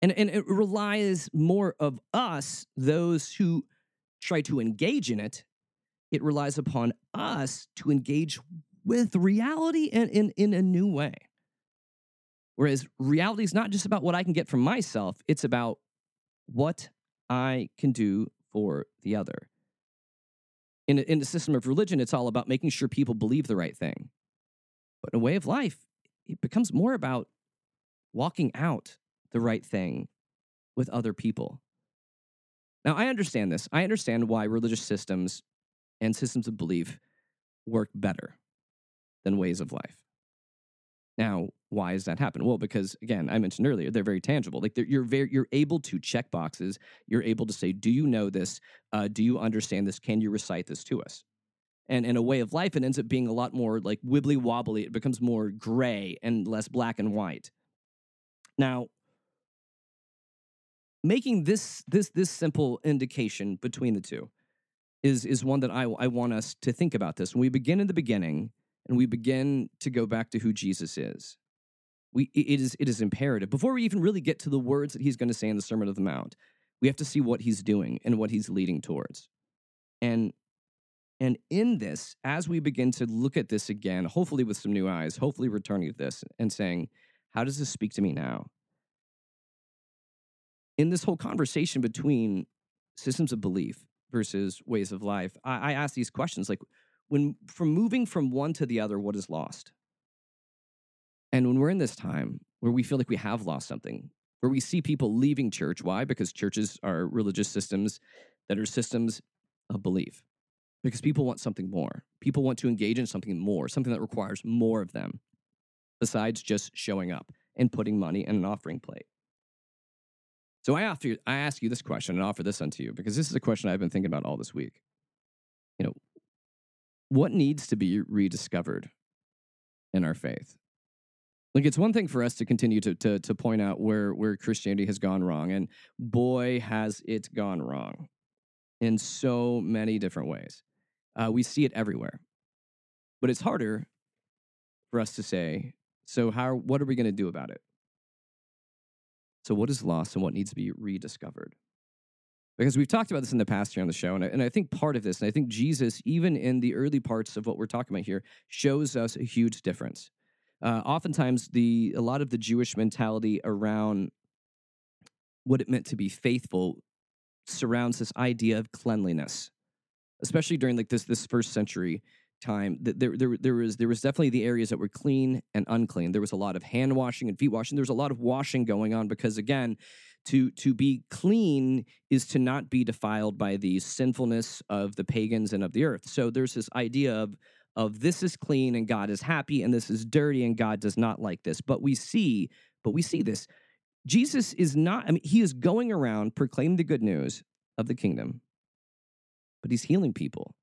And, and it relies more of us, those who try to engage in it. It relies upon us to engage with reality in, in, in a new way. Whereas reality is not just about what I can get from myself, it's about what I can do for the other. In, a, in the system of religion, it's all about making sure people believe the right thing. But in a way of life, it becomes more about walking out the right thing with other people. Now, I understand this. I understand why religious systems and systems of belief work better than ways of life. Now, why does that happen? Well, because again, I mentioned earlier, they're very tangible. Like you're very, you're able to check boxes. You're able to say, "Do you know this? Uh, do you understand this? Can you recite this to us?" And in a way of life, it ends up being a lot more like wibbly wobbly. It becomes more gray and less black and white. Now, making this this this simple indication between the two is is one that I I want us to think about this. When we begin in the beginning and we begin to go back to who Jesus is, we it is it is imperative before we even really get to the words that he's going to say in the Sermon of the Mount. We have to see what he's doing and what he's leading towards. And and in this, as we begin to look at this again, hopefully with some new eyes, hopefully returning to this and saying, how does this speak to me now? In this whole conversation between systems of belief versus ways of life, I, I ask these questions like, when from moving from one to the other, what is lost? And when we're in this time where we feel like we have lost something, where we see people leaving church, why? Because churches are religious systems that are systems of belief. Because people want something more. People want to engage in something more, something that requires more of them, besides just showing up and putting money in an offering plate. So I, offer, I ask you this question and offer this unto you because this is a question I've been thinking about all this week. You know, what needs to be rediscovered in our faith? Like it's one thing for us to continue to to to point out where where Christianity has gone wrong, and boy has it gone wrong in so many different ways. Uh, we see it everywhere, but it's harder for us to say. So how? What are we going to do about it? So what is lost and what needs to be rediscovered? because we've talked about this in the past here on the show and I, and I think part of this and i think jesus even in the early parts of what we're talking about here shows us a huge difference uh, oftentimes the a lot of the jewish mentality around what it meant to be faithful surrounds this idea of cleanliness especially during like this this first century time there, there, there was there was definitely the areas that were clean and unclean. There was a lot of hand washing and feet washing. There was a lot of washing going on because again to to be clean is to not be defiled by the sinfulness of the pagans and of the earth. So there's this idea of of this is clean and god is happy and this is dirty and god does not like this but we see but we see this jesus is not i mean he is going around proclaiming the good news of the kingdom but he's healing people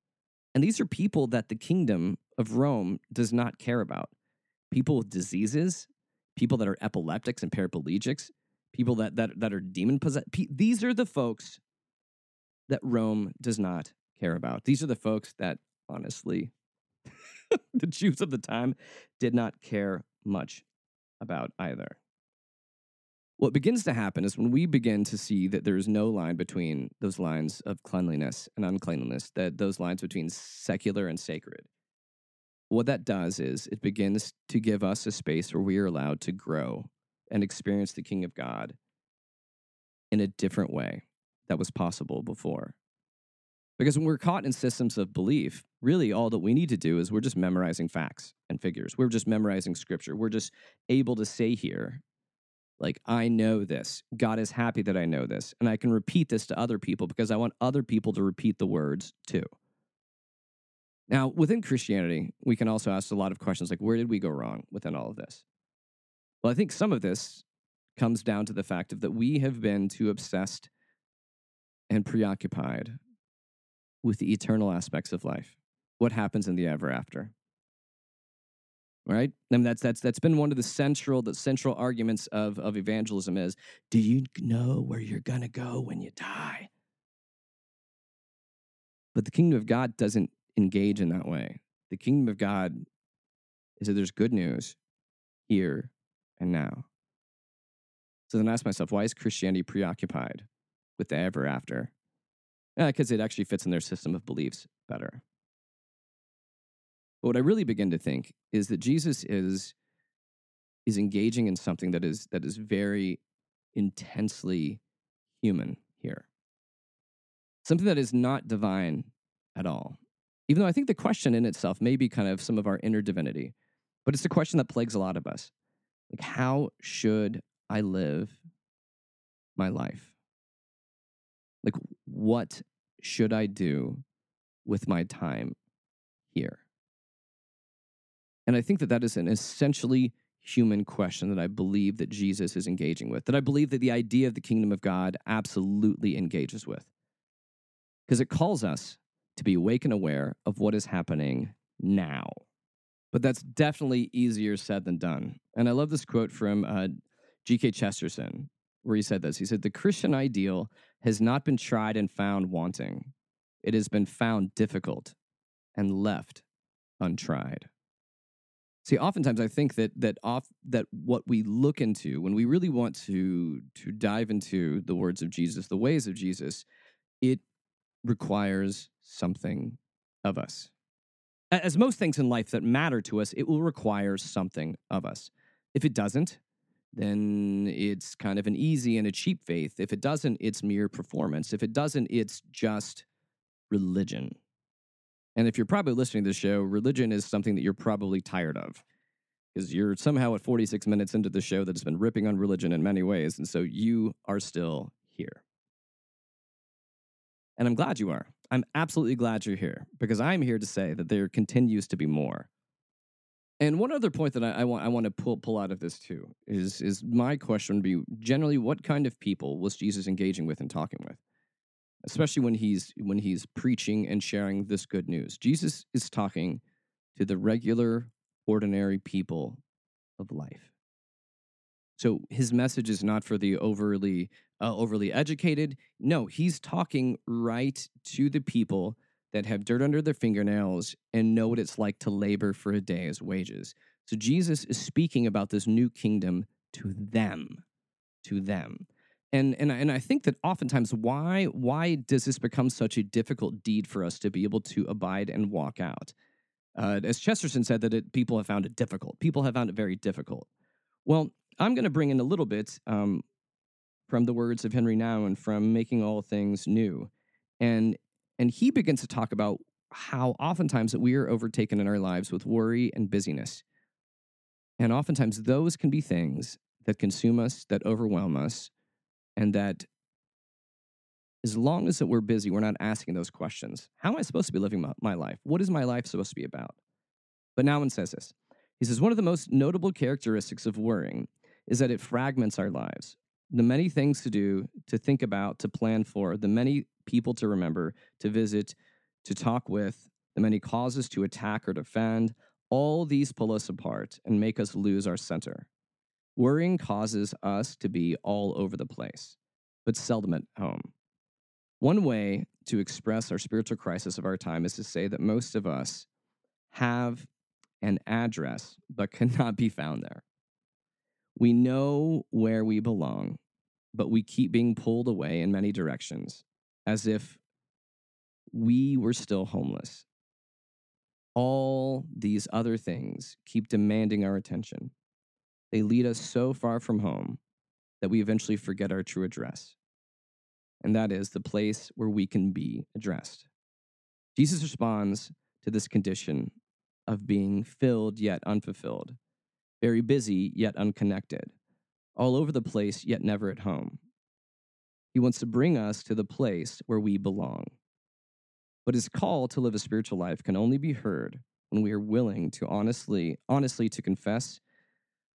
and these are people that the kingdom of rome does not care about people with diseases people that are epileptics and paraplegics people that that that are demon possessed. These are the folks that Rome does not care about. These are the folks that honestly *laughs* the Jews of the time did not care much about either. What begins to happen is when we begin to see that there is no line between those lines of cleanliness and uncleanliness, that those lines between secular and sacred. What that does is it begins to give us a space where we are allowed to grow and experience the King of God in a different way that was possible before. Because when we're caught in systems of belief, really all that we need to do is we're just memorizing facts and figures. We're just memorizing scripture. We're just able to say here, like, I know this. God is happy that I know this. And I can repeat this to other people because I want other people to repeat the words too. Now, within Christianity, we can also ask a lot of questions like, where did we go wrong within all of this? Well, I think some of this comes down to the fact of that we have been too obsessed and preoccupied with the eternal aspects of life. What happens in the ever after? right? I mean, that's that's that's been one of the central the central arguments of of evangelism is, do you know where you're gonna go when you die? But the kingdom of God doesn't engage in that way. The kingdom of God is that there's good news here and now. So then I ask myself, why is Christianity preoccupied with the ever after? Because it actually fits in their system of beliefs better. But what I really begin to think is that Jesus is is engaging in something that is that is very intensely human here. Something that is not divine at all. Even though I think the question in itself may be kind of some of our inner divinity, but it's a question that plagues a lot of us. Like, how should I live my life? Like, what should I do with my time here? And I think that that is an essentially human question that I believe that Jesus is engaging with, that I believe that the idea of the kingdom of God absolutely engages with. Because it calls us to be awake and aware of what is happening now. But that's definitely easier said than done. And I love this quote from uh, G.K. Chesterton, where he said this. He said, The Christian ideal has not been tried and found wanting, it has been found difficult and left untried. See, oftentimes I think that that off that what we look into when we really want to to dive into the words of Jesus, the ways of Jesus, it requires something of us. As most things in life that matter to us, it will require something of us. If it doesn't, then it's kind of an easy and a cheap faith. If it doesn't, it's mere performance. If it doesn't, it's just religion. And if you're probably listening to the show, religion is something that you're probably tired of because you're somehow at 46 minutes into the show that has been ripping on religion in many ways. And so you are still here. And I'm glad you are. I'm absolutely glad you're here because I'm here to say that there continues to be more. And one other point that I, I, want I want to pull pull out of this too is is my question would be generally what kind of people was Jesus engaging with and talking with? especially when he's when he's preaching and sharing this good news. Jesus is talking to the regular ordinary people of life. So his message is not for the overly uh, overly educated. No, he's talking right to the people that have dirt under their fingernails and know what it's like to labor for a day's wages. So Jesus is speaking about this new kingdom to them, to them and and and I think that oftentimes why why does this become such a difficult deed for us to be able to abide and walk out? Uh, as Chesterton said, that it, people have found it difficult. People have found it very difficult. Well, I'm going to bring in a little bit um, from the words of Henry Nouwen from Making All Things New, and and he begins to talk about how oftentimes that we are overtaken in our lives with worry and busyness, and oftentimes those can be things that consume us, that overwhelm us, and that as long as that we're busy, we're not asking those questions. How am I supposed to be living my, life? What is my life supposed to be about? But Nouwen says this. He says, one of the most notable characteristics of worrying is that it fragments our lives. The many things to do, to think about, to plan for, the many people to remember, to visit, to talk with, the many causes to attack or defend, all these pull us apart and make us lose our center. Worrying causes us to be all over the place, but seldom at home. One way to express our spiritual crisis of our time is to say that most of us have an address but cannot be found there. We know where we belong, but we keep being pulled away in many directions as if we were still homeless. All these other things keep demanding our attention. They lead us so far from home that we eventually forget our true address. And that is the place where we can be addressed. Jesus responds to this condition of being filled yet unfulfilled, very busy yet unconnected, all over the place yet never at home. He wants to bring us to the place where we belong. But his call to live a spiritual life can only be heard when we are willing to honestly, honestly to confess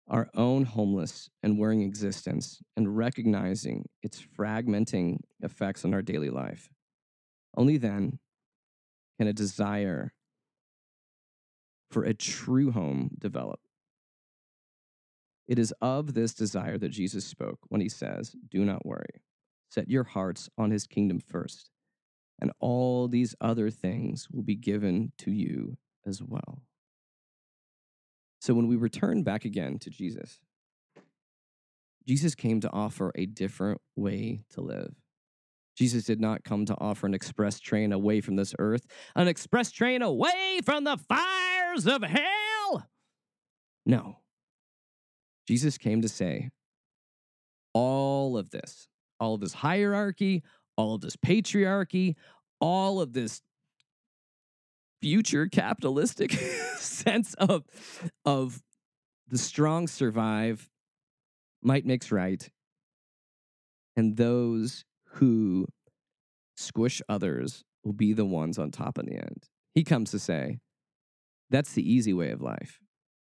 our own homeless and worrying existence and recognizing its fragmenting effects on our daily life. Only then can a desire for a true home develop. It is of this desire that Jesus spoke when he says, Do not worry. Set your hearts on his kingdom first, and all these other things will be given to you as well. So when we return back again to Jesus, Jesus came to offer a different way to live. Jesus did not come to offer an express train away from this earth, an express train away from the fires of hell. No. Jesus came to say, all of this, all of this hierarchy, all of this patriarchy, all of this future capitalistic *laughs* sense of, of the strong survive, might makes right, and those who squish others will be the ones on top in the end. He comes to say, that's the easy way of life.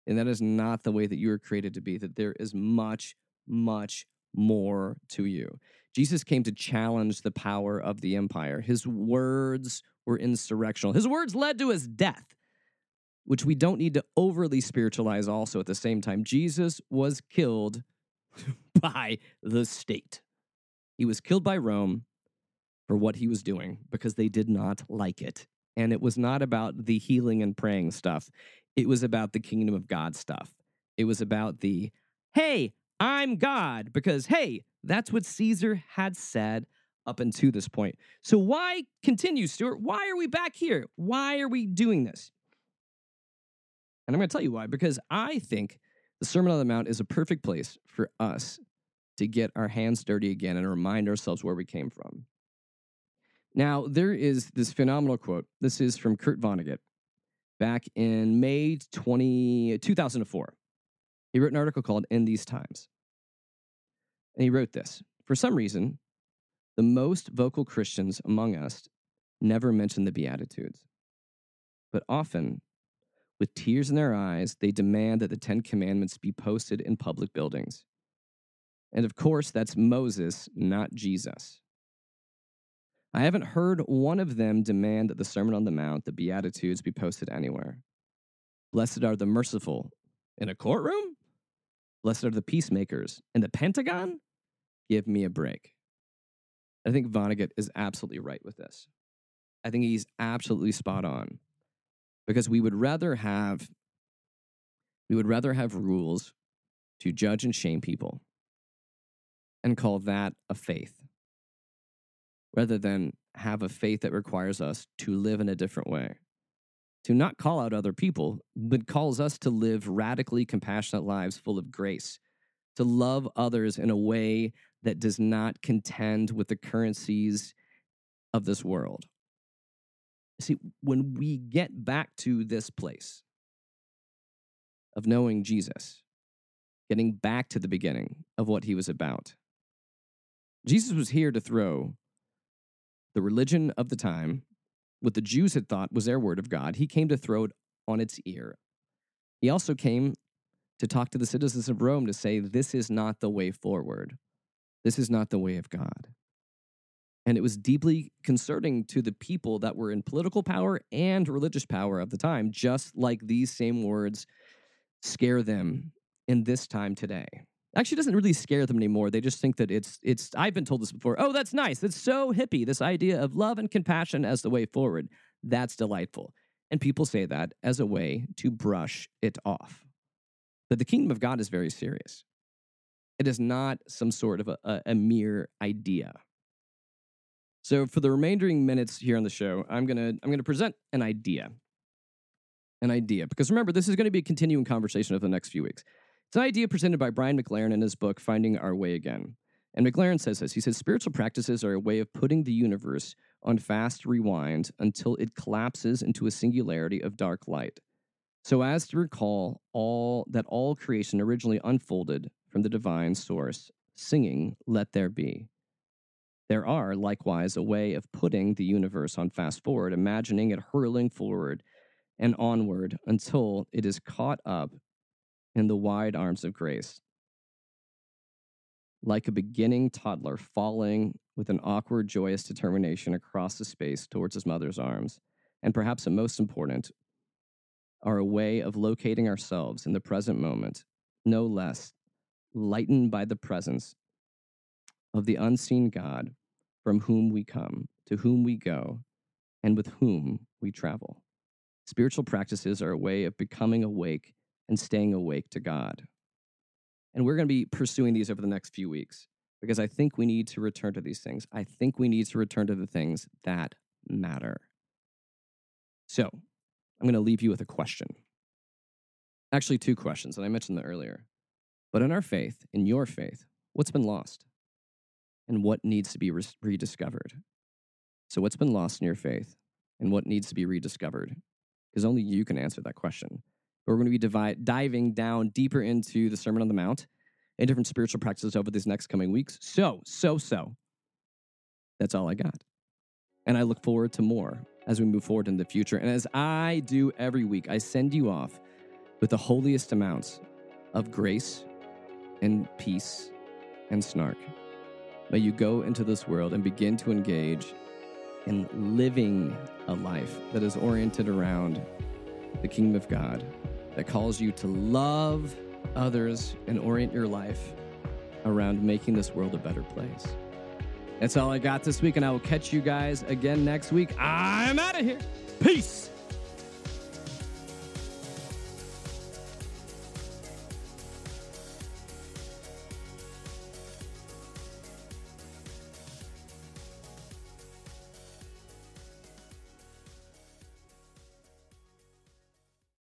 And that is not the way that you are created to be, that there is much, much more to you. Jesus came to challenge the power of the empire. His words were insurrectional. His words led to his death, which we don't need to overly spiritualize also at the same time. Jesus was killed *laughs* by the state. He was killed by Rome for what he was doing because they did not like it. And it was not about the healing and praying stuff, it was about the kingdom of God stuff. It was about the, hey, I'm God, because hey, that's what Caesar had said up until this point. So why continue, Stuart? Why are we back here? Why are we doing this? And I'm going to tell you why, because I think the Sermon on the Mount is a perfect place for us to get our hands dirty again and remind ourselves where we came from. Now, there is this phenomenal quote. This is from Kurt Vonnegut back in May 20, 2004. He wrote an article called In These Times. And he wrote this For some reason, the most vocal Christians among us never mention the Beatitudes. But often, with tears in their eyes, they demand that the Ten Commandments be posted in public buildings. And of course, that's Moses, not Jesus. I haven't heard one of them demand that the Sermon on the Mount, the Beatitudes, be posted anywhere. Blessed are the merciful in a courtroom? Blessed are the peacemakers in the Pentagon? Give me a break. I think Vonnegut is absolutely right with this. I think he's absolutely spot on because we would rather have we would rather have rules to judge and shame people and call that a faith rather than have a faith that requires us to live in a different way to not call out other people but calls us to live radically compassionate lives full of grace to love others in a way that does not contend with the currencies of this world See, when we get back to this place of knowing Jesus, getting back to the beginning of what he was about, Jesus was here to throw the religion of the time, what the Jews had thought was their word of God, he came to throw it on its ear. He also came to talk to the citizens of Rome to say, This is not the way forward. This is not the way of God. And it was deeply concerning to the people that were in political power and religious power of the time, just like these same words scare them in this time today. Actually, doesn't really scare them anymore. They just think that it's it's. I've been told this before. Oh, that's nice. That's so hippie. This idea of love and compassion as the way forward. That's delightful. And people say that as a way to brush it off. But the kingdom of God is very serious. It is not some sort of a, a, mere idea. So for the remaining minutes here on the show, I'm gonna I'm gonna present an idea. An idea. Because remember, this is going to be a continuing conversation over the next few weeks. It's an idea presented by Brian McLaren in his book, Finding Our Way Again. And McLaren says this. He says spiritual practices are a way of putting the universe on fast rewind until it collapses into a singularity of dark light. So as to recall all that all creation originally unfolded from the divine source, singing, Let There Be. There are, likewise, a way of putting the universe on fast forward, imagining it hurling forward and onward until it is caught up in the wide arms of grace. Like a beginning toddler falling with an awkward, joyous determination across the space towards his mother's arms. And perhaps the most important, are a way of locating ourselves in the present moment, no less, lightened by the presence of the unseen God from whom we come, to whom we go, and with whom we travel. Spiritual practices are a way of becoming awake and staying awake to God. And we're going to be pursuing these over the next few weeks because I think we need to return to these things. I think we need to return to the things that matter. So, I'm going to leave you with a question. Actually, two questions, and I mentioned that earlier. But in our faith, in your faith, what's been lost? And what needs to be res- rediscovered? So, what's been lost in your faith? And what needs to be rediscovered? Because only you can answer that question. We're going to be divi- diving down deeper into the Sermon on the Mount and different spiritual practices over these next coming weeks. So, so, so, that's all I got. And I look forward to more as we move forward in the future. And as I do every week, I send you off with the holiest amounts of grace and peace and snark. May you go into this world and begin to engage in living a life that is oriented around the kingdom of God, that calls you to love others and orient your life around making this world a better place. That's all I got this week, and I will catch you guys again next week. I'm out of here. Peace.